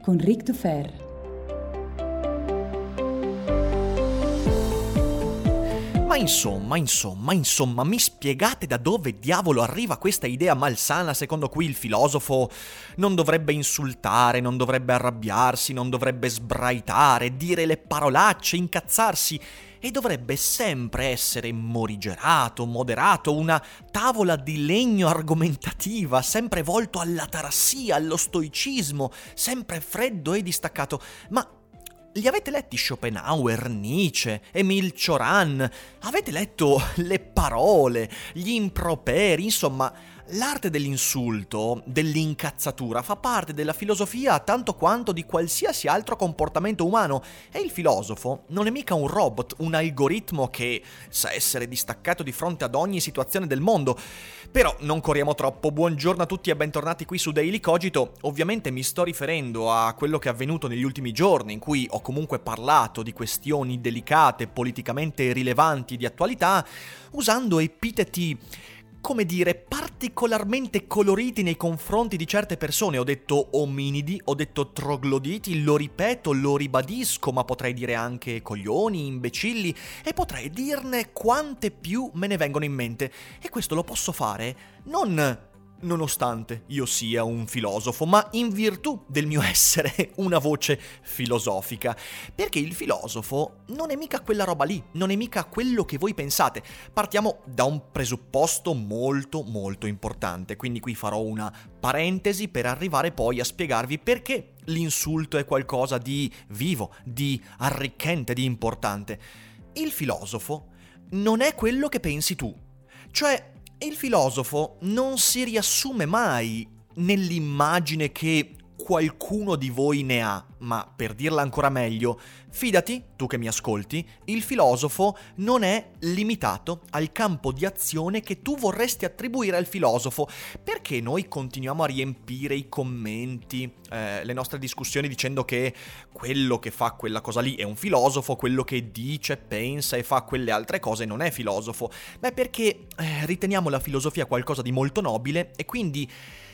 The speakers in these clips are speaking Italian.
con Ric Dufer. Ma insomma, insomma, insomma, mi spiegate da dove diavolo arriva questa idea malsana secondo cui il filosofo non dovrebbe insultare, non dovrebbe arrabbiarsi, non dovrebbe sbraitare, dire le parolacce, incazzarsi e dovrebbe sempre essere morigerato, moderato, una tavola di legno argomentativa, sempre volto alla tarassia, allo stoicismo, sempre freddo e distaccato. Ma li avete letti Schopenhauer, Nietzsche, Emil Cioran? Avete letto le parole, gli improperi, insomma, L'arte dell'insulto, dell'incazzatura, fa parte della filosofia tanto quanto di qualsiasi altro comportamento umano e il filosofo non è mica un robot, un algoritmo che sa essere distaccato di fronte ad ogni situazione del mondo. Però non corriamo troppo, buongiorno a tutti e bentornati qui su Daily Cogito. Ovviamente mi sto riferendo a quello che è avvenuto negli ultimi giorni in cui ho comunque parlato di questioni delicate, politicamente rilevanti di attualità, usando epiteti come dire, particolarmente coloriti nei confronti di certe persone. Ho detto ominidi, ho detto trogloditi, lo ripeto, lo ribadisco, ma potrei dire anche coglioni, imbecilli, e potrei dirne quante più me ne vengono in mente. E questo lo posso fare non nonostante io sia un filosofo, ma in virtù del mio essere una voce filosofica. Perché il filosofo non è mica quella roba lì, non è mica quello che voi pensate. Partiamo da un presupposto molto molto importante, quindi qui farò una parentesi per arrivare poi a spiegarvi perché l'insulto è qualcosa di vivo, di arricchente, di importante. Il filosofo non è quello che pensi tu. Cioè, il filosofo non si riassume mai nell'immagine che qualcuno di voi ne ha, ma per dirla ancora meglio, fidati, tu che mi ascolti, il filosofo non è limitato al campo di azione che tu vorresti attribuire al filosofo. Perché noi continuiamo a riempire i commenti, eh, le nostre discussioni dicendo che quello che fa quella cosa lì è un filosofo, quello che dice, pensa e fa quelle altre cose non è filosofo? Beh, perché eh, riteniamo la filosofia qualcosa di molto nobile e quindi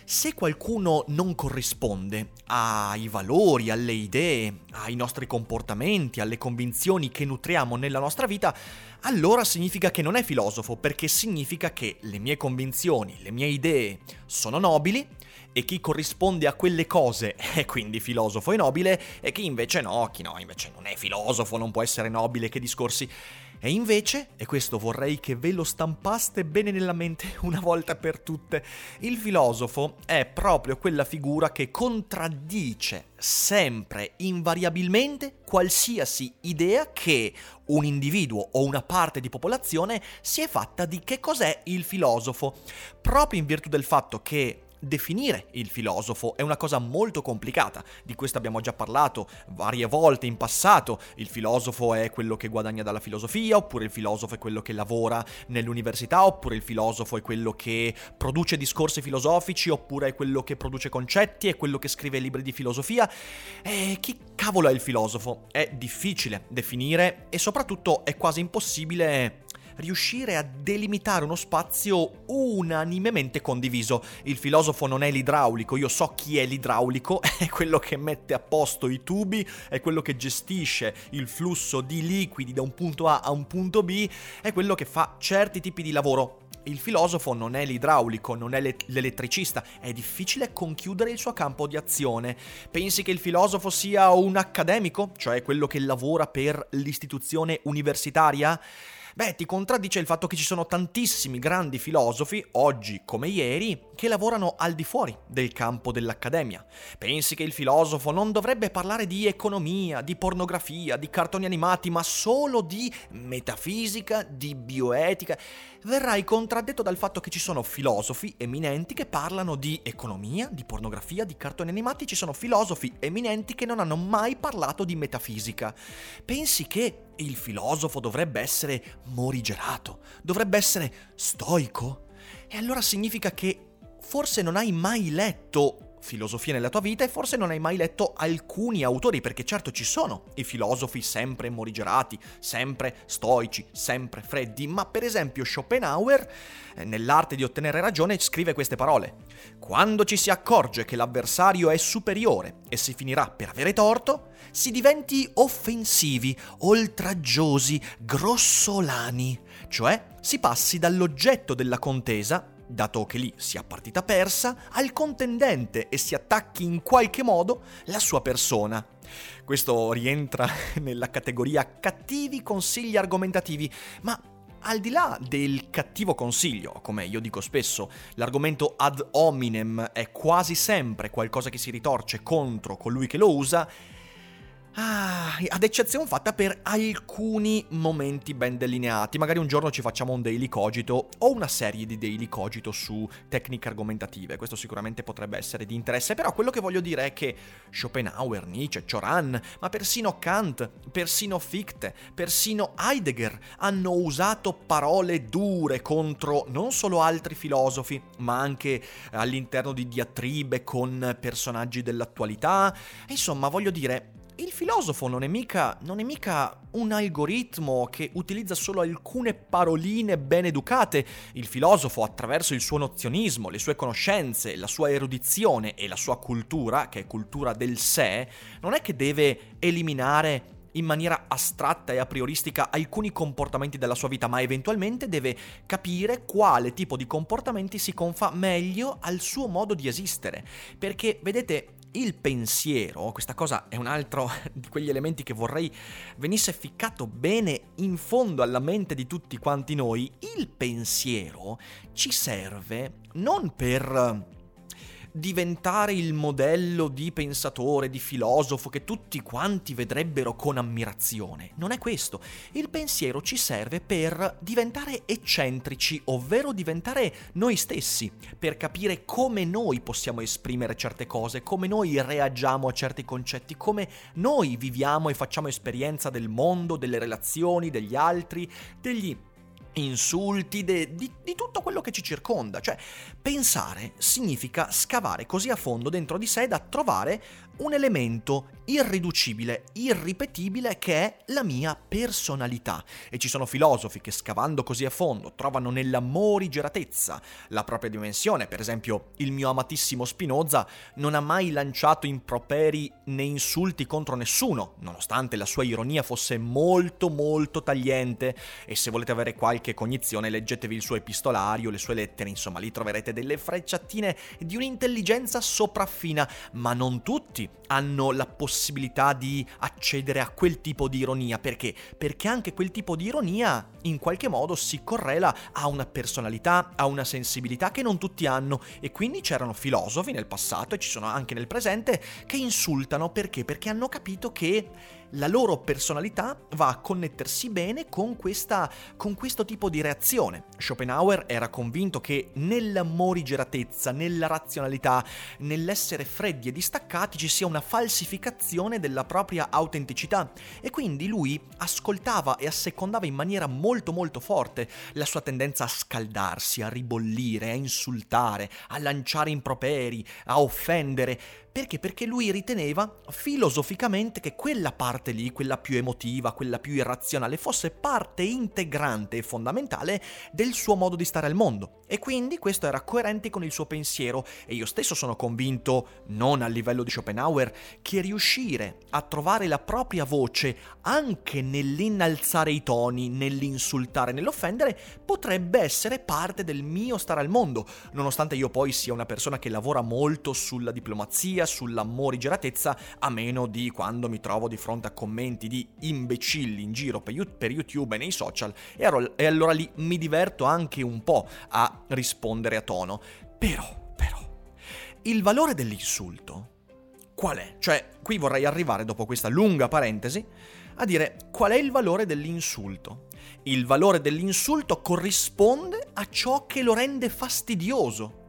se qualcuno non corrisponde ai valori, alle idee, ai nostri comportamenti, alle convinzioni che nutriamo nella nostra vita, allora significa che non è filosofo, perché significa che le mie convinzioni, le mie idee sono nobili e chi corrisponde a quelle cose è quindi filosofo e nobile e chi invece no, chi no, invece non è filosofo, non può essere nobile, che discorsi. E invece, e questo vorrei che ve lo stampaste bene nella mente una volta per tutte, il filosofo è proprio quella figura che contraddice sempre, invariabilmente, qualsiasi idea che un individuo o una parte di popolazione si è fatta di che cos'è il filosofo, proprio in virtù del fatto che definire il filosofo è una cosa molto complicata, di questo abbiamo già parlato varie volte in passato, il filosofo è quello che guadagna dalla filosofia, oppure il filosofo è quello che lavora nell'università, oppure il filosofo è quello che produce discorsi filosofici, oppure è quello che produce concetti, è quello che scrive libri di filosofia. E chi cavolo è il filosofo? È difficile definire e soprattutto è quasi impossibile riuscire a delimitare uno spazio unanimemente condiviso. Il filosofo non è l'idraulico, io so chi è l'idraulico, è quello che mette a posto i tubi, è quello che gestisce il flusso di liquidi da un punto A a un punto B, è quello che fa certi tipi di lavoro il filosofo non è l'idraulico, non è l'elettricista, è difficile conchiudere il suo campo di azione. Pensi che il filosofo sia un accademico, cioè quello che lavora per l'istituzione universitaria? Beh, ti contraddice il fatto che ci sono tantissimi grandi filosofi, oggi come ieri, che lavorano al di fuori del campo dell'accademia. Pensi che il filosofo non dovrebbe parlare di economia, di pornografia, di cartoni animati, ma solo di metafisica, di bioetica? Verrai contraddetto dal fatto che ci sono filosofi eminenti che parlano di economia, di pornografia, di cartoni animati, ci sono filosofi eminenti che non hanno mai parlato di metafisica. Pensi che il filosofo dovrebbe essere morigerato, dovrebbe essere stoico? E allora significa che forse non hai mai letto filosofia nella tua vita e forse non hai mai letto alcuni autori, perché certo ci sono i filosofi sempre morigerati, sempre stoici, sempre freddi, ma per esempio Schopenhauer, eh, nell'arte di ottenere ragione, scrive queste parole. Quando ci si accorge che l'avversario è superiore e si finirà per avere torto, si diventi offensivi, oltraggiosi, grossolani, cioè si passi dall'oggetto della contesa dato che lì sia partita persa, al contendente e si attacchi in qualche modo la sua persona. Questo rientra nella categoria cattivi consigli argomentativi, ma al di là del cattivo consiglio, come io dico spesso, l'argomento ad hominem è quasi sempre qualcosa che si ritorce contro colui che lo usa, Ah, ad eccezione fatta per alcuni momenti ben delineati. Magari un giorno ci facciamo un daily cogito o una serie di daily cogito su tecniche argomentative. Questo sicuramente potrebbe essere di interesse. Però quello che voglio dire è che Schopenhauer, Nietzsche, Choran, ma persino Kant, persino Fichte, persino Heidegger hanno usato parole dure contro non solo altri filosofi, ma anche all'interno di diatribe con personaggi dell'attualità. Insomma, voglio dire, il filosofo non è, mica, non è mica un algoritmo che utilizza solo alcune paroline ben educate. Il filosofo, attraverso il suo nozionismo, le sue conoscenze, la sua erudizione e la sua cultura, che è cultura del sé, non è che deve eliminare in maniera astratta e a prioristica alcuni comportamenti della sua vita, ma eventualmente deve capire quale tipo di comportamenti si confa meglio al suo modo di esistere. Perché, vedete, il pensiero, questa cosa è un altro di quegli elementi che vorrei venisse ficcato bene in fondo alla mente di tutti quanti noi, il pensiero ci serve non per diventare il modello di pensatore, di filosofo che tutti quanti vedrebbero con ammirazione. Non è questo. Il pensiero ci serve per diventare eccentrici, ovvero diventare noi stessi, per capire come noi possiamo esprimere certe cose, come noi reagiamo a certi concetti, come noi viviamo e facciamo esperienza del mondo, delle relazioni, degli altri, degli insulti, de, di, di, tutto quello che ci circonda. Cioè, pensare significa scavare così a fondo dentro di sé da trovare un elemento irriducibile, irripetibile che è la mia personalità. E ci sono filosofi che scavando così a fondo trovano nella morigeratezza la propria dimensione. Per esempio, il mio amatissimo Spinoza non ha mai lanciato improperi né insulti contro nessuno, nonostante la sua ironia fosse molto molto tagliente. E se volete avere qualche cognizione, leggetevi il suo epistolario, le sue lettere, insomma, lì troverete delle frecciatine di un'intelligenza sopraffina, ma non tutti hanno la possibilità di accedere a quel tipo di ironia. Perché? Perché anche quel tipo di ironia in qualche modo si correla a una personalità, a una sensibilità che non tutti hanno. E quindi c'erano filosofi nel passato e ci sono anche nel presente che insultano perché? Perché hanno capito che la loro personalità va a connettersi bene con, questa, con questo tipo di reazione. Schopenhauer era convinto che nella morigeratezza, nella razionalità, nell'essere freddi e distaccati ci sia una falsificazione della propria autenticità e quindi lui ascoltava e assecondava in maniera molto molto forte la sua tendenza a scaldarsi, a ribollire, a insultare, a lanciare improperi, a offendere. Perché? Perché lui riteneva filosoficamente che quella parte lì, quella più emotiva, quella più irrazionale, fosse parte integrante e fondamentale del suo modo di stare al mondo. E quindi questo era coerente con il suo pensiero e io stesso sono convinto, non a livello di Schopenhauer, che riuscire a trovare la propria voce anche nell'innalzare i toni, nell'insultare, nell'offendere, potrebbe essere parte del mio stare al mondo, nonostante io poi sia una persona che lavora molto sulla diplomazia, sulla morigeratezza, a meno di quando mi trovo di fronte a commenti di imbecilli in giro per YouTube e nei social, e allora lì mi diverto anche un po' a rispondere a tono. Però, però, il valore dell'insulto qual è? Cioè, qui vorrei arrivare dopo questa lunga parentesi a dire qual è il valore dell'insulto. Il valore dell'insulto corrisponde a ciò che lo rende fastidioso.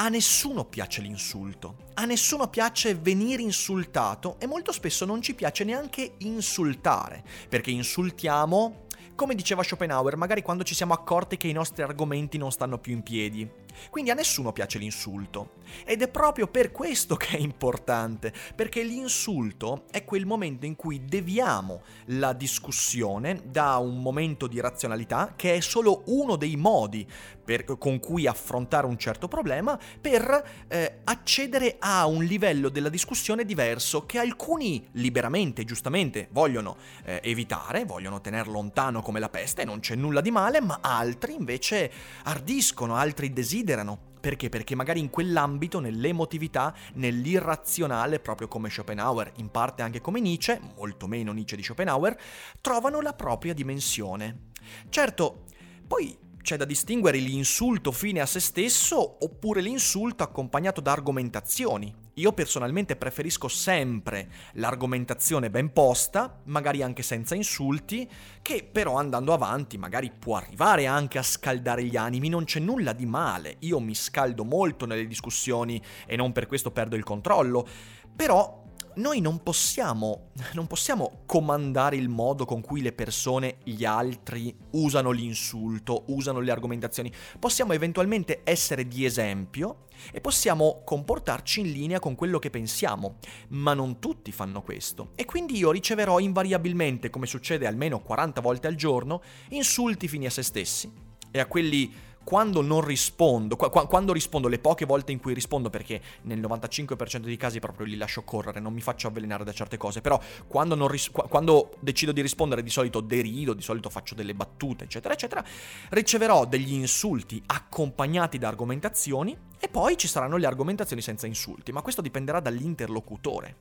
A nessuno piace l'insulto, a nessuno piace venire insultato e molto spesso non ci piace neanche insultare, perché insultiamo come diceva Schopenhauer, magari quando ci siamo accorti che i nostri argomenti non stanno più in piedi. Quindi a nessuno piace l'insulto. Ed è proprio per questo che è importante, perché l'insulto è quel momento in cui deviamo la discussione da un momento di razionalità, che è solo uno dei modi per, con cui affrontare un certo problema, per eh, accedere a un livello della discussione diverso che alcuni liberamente, giustamente, vogliono eh, evitare, vogliono tenere lontano come la peste, non c'è nulla di male, ma altri invece ardiscono, altri desiderano desiderano. Perché? Perché magari in quell'ambito, nell'emotività, nell'irrazionale, proprio come Schopenhauer, in parte anche come Nietzsche, molto meno Nietzsche di Schopenhauer, trovano la propria dimensione. Certo, poi c'è da distinguere l'insulto fine a se stesso oppure l'insulto accompagnato da argomentazioni. Io personalmente preferisco sempre l'argomentazione ben posta, magari anche senza insulti, che però andando avanti magari può arrivare anche a scaldare gli animi, non c'è nulla di male. Io mi scaldo molto nelle discussioni e non per questo perdo il controllo, però noi non possiamo, non possiamo comandare il modo con cui le persone, gli altri, usano l'insulto, usano le argomentazioni. Possiamo eventualmente essere di esempio e possiamo comportarci in linea con quello che pensiamo, ma non tutti fanno questo. E quindi io riceverò invariabilmente, come succede almeno 40 volte al giorno, insulti fini a se stessi e a quelli quando non rispondo, qu- quando rispondo le poche volte in cui rispondo, perché nel 95% dei casi proprio li lascio correre, non mi faccio avvelenare da certe cose, però quando, ris- quando decido di rispondere di solito derido, di solito faccio delle battute, eccetera, eccetera, riceverò degli insulti accompagnati da argomentazioni e poi ci saranno le argomentazioni senza insulti, ma questo dipenderà dall'interlocutore.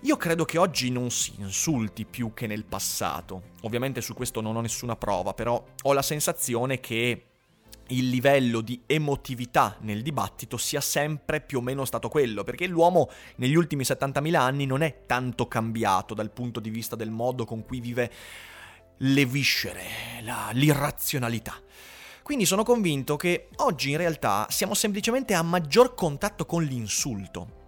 Io credo che oggi non si insulti più che nel passato. Ovviamente su questo non ho nessuna prova, però ho la sensazione che il livello di emotività nel dibattito sia sempre più o meno stato quello, perché l'uomo negli ultimi 70.000 anni non è tanto cambiato dal punto di vista del modo con cui vive le viscere, la, l'irrazionalità. Quindi sono convinto che oggi in realtà siamo semplicemente a maggior contatto con l'insulto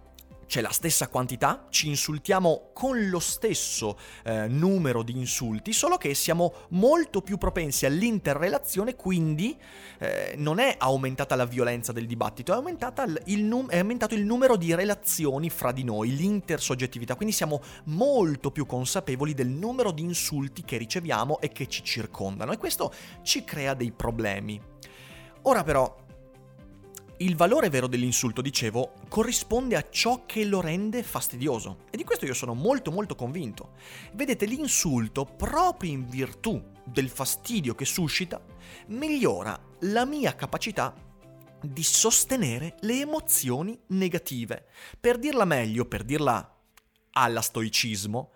c'è la stessa quantità, ci insultiamo con lo stesso eh, numero di insulti, solo che siamo molto più propensi all'interrelazione, quindi eh, non è aumentata la violenza del dibattito, è, il num- è aumentato il numero di relazioni fra di noi, l'intersoggettività, quindi siamo molto più consapevoli del numero di insulti che riceviamo e che ci circondano e questo ci crea dei problemi. Ora però, il valore vero dell'insulto, dicevo, corrisponde a ciò che lo rende fastidioso. E di questo io sono molto molto convinto. Vedete, l'insulto, proprio in virtù del fastidio che suscita, migliora la mia capacità di sostenere le emozioni negative. Per dirla meglio, per dirla alla stoicismo,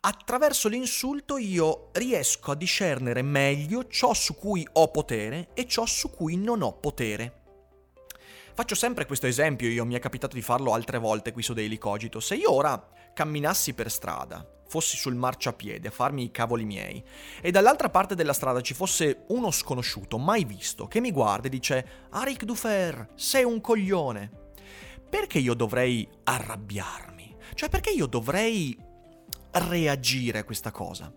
attraverso l'insulto io riesco a discernere meglio ciò su cui ho potere e ciò su cui non ho potere. Faccio sempre questo esempio, io mi è capitato di farlo altre volte qui su Daily Cogito. Se io ora camminassi per strada, fossi sul marciapiede a farmi i cavoli miei, e dall'altra parte della strada ci fosse uno sconosciuto, mai visto, che mi guarda e dice Arik Dufer, sei un coglione. Perché io dovrei arrabbiarmi? Cioè perché io dovrei reagire a questa cosa?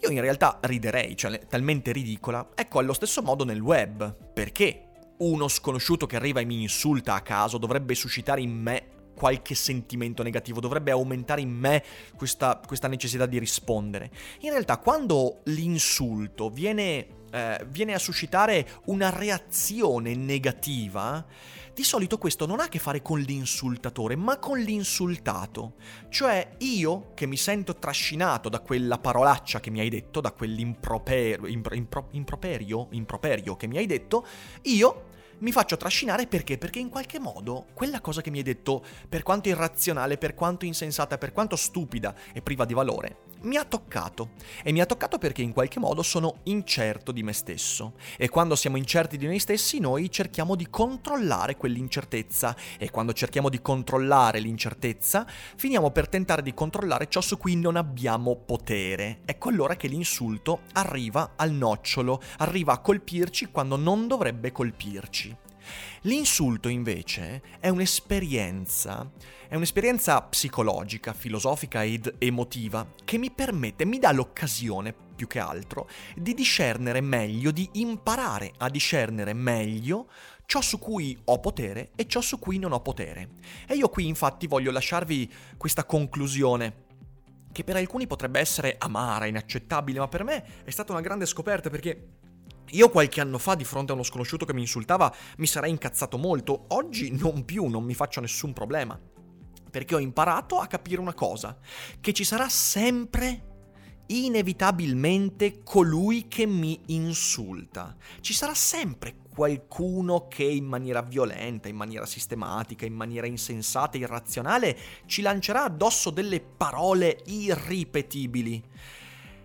Io in realtà riderei, cioè è talmente ridicola. Ecco, allo stesso modo nel web. Perché uno sconosciuto che arriva e mi insulta a caso dovrebbe suscitare in me qualche sentimento negativo, dovrebbe aumentare in me questa, questa necessità di rispondere. In realtà quando l'insulto viene, eh, viene a suscitare una reazione negativa, di solito questo non ha a che fare con l'insultatore, ma con l'insultato. Cioè io che mi sento trascinato da quella parolaccia che mi hai detto, da quell'improperio impro, improperio, improperio che mi hai detto, io mi faccio trascinare perché? Perché in qualche modo quella cosa che mi hai detto, per quanto irrazionale, per quanto insensata, per quanto stupida e priva di valore, mi ha toccato. E mi ha toccato perché in qualche modo sono incerto di me stesso. E quando siamo incerti di noi stessi, noi cerchiamo di controllare quell'incertezza. E quando cerchiamo di controllare l'incertezza, finiamo per tentare di controllare ciò su cui non abbiamo potere. Ecco allora che l'insulto arriva al nocciolo, arriva a colpirci quando non dovrebbe colpirci. L'insulto invece è un'esperienza, è un'esperienza psicologica, filosofica ed emotiva che mi permette, mi dà l'occasione più che altro di discernere meglio, di imparare a discernere meglio ciò su cui ho potere e ciò su cui non ho potere. E io qui infatti voglio lasciarvi questa conclusione che per alcuni potrebbe essere amara, inaccettabile, ma per me è stata una grande scoperta perché io qualche anno fa, di fronte a uno sconosciuto che mi insultava, mi sarei incazzato molto. Oggi non più, non mi faccio nessun problema. Perché ho imparato a capire una cosa, che ci sarà sempre inevitabilmente colui che mi insulta. Ci sarà sempre qualcuno che in maniera violenta, in maniera sistematica, in maniera insensata, irrazionale, ci lancerà addosso delle parole irripetibili.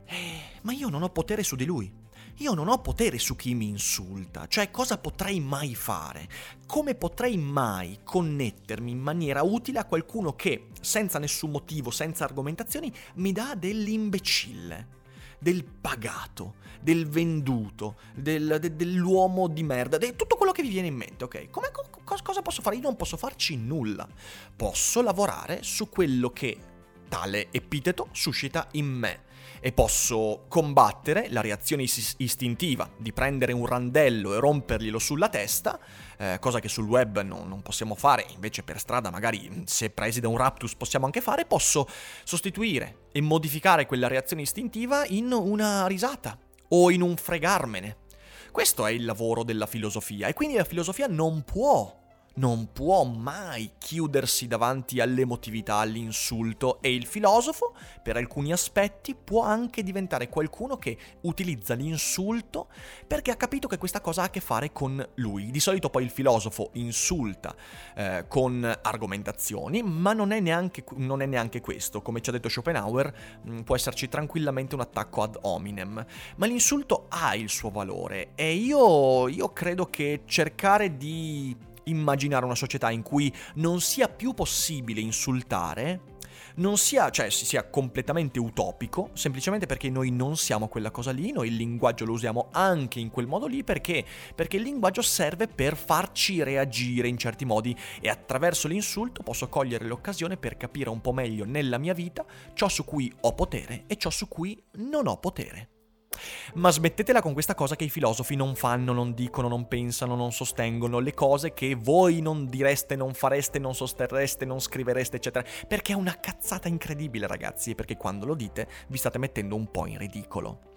Eh, ma io non ho potere su di lui. Io non ho potere su chi mi insulta, cioè cosa potrei mai fare? Come potrei mai connettermi in maniera utile a qualcuno che, senza nessun motivo, senza argomentazioni, mi dà dell'imbecille? del pagato, del venduto, del, de, dell'uomo di merda, di tutto quello che vi viene in mente, ok? Come, co, cosa posso fare? Io non posso farci nulla. Posso lavorare su quello che tale epiteto suscita in me e posso combattere la reazione is- istintiva di prendere un randello e romperglielo sulla testa, eh, cosa che sul web no, non possiamo fare, invece per strada magari se presi da un raptus possiamo anche fare, posso sostituire e modificare quella reazione istintiva in una risata o in un fregarmene. Questo è il lavoro della filosofia e quindi la filosofia non può non può mai chiudersi davanti all'emotività, all'insulto e il filosofo, per alcuni aspetti, può anche diventare qualcuno che utilizza l'insulto perché ha capito che questa cosa ha a che fare con lui. Di solito poi il filosofo insulta eh, con argomentazioni, ma non è, neanche, non è, neanche, questo. Come ci ha detto Schopenhauer, mh, mm, può esserci tranquillamente un attacco ad hominem. Ma l'insulto ha il suo valore e io, io credo che cercare di immaginare una società in cui non sia più possibile insultare, non sia, cioè, sia completamente utopico, semplicemente perché noi non siamo quella cosa lì, noi il linguaggio lo usiamo anche in quel modo lì, perché? Perché il linguaggio serve per farci reagire in certi modi e attraverso l'insulto posso cogliere l'occasione per capire un po' meglio nella mia vita ciò su cui ho potere e ciò su cui non ho potere. Ma smettetela con questa cosa che i filosofi non fanno, non dicono, non pensano, non sostengono, le cose che voi non direste, non fareste, non sosterreste, non scrivereste, eccetera. Perché è una cazzata incredibile, ragazzi, e perché quando lo dite vi state mettendo un po' in ridicolo.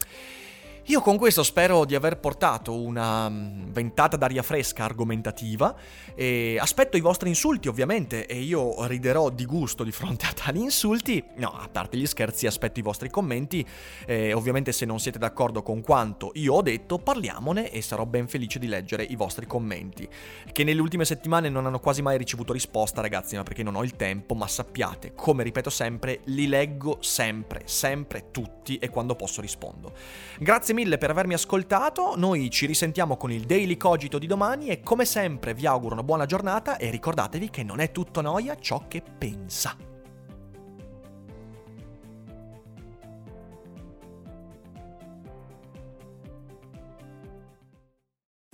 Io con questo spero di aver portato una mm, ventata d'aria fresca argomentativa e aspetto i vostri insulti ovviamente e io riderò di gusto di fronte a tali insulti. No, a parte gli scherzi, aspetto i vostri commenti e ovviamente se non siete d'accordo con quanto io ho detto parliamone e sarò ben felice di leggere i vostri commenti. Che nelle ultime settimane non hanno quasi mai ricevuto risposta ragazzi, ma perché non ho il tempo, ma sappiate, come ripeto sempre, li leggo sempre, sempre tutti e quando posso rispondo. Grazie Grazie mille per avermi ascoltato, noi ci risentiamo con il Daily Cogito di domani e come sempre vi auguro una buona giornata e ricordatevi che non è tutto noia ciò che pensa.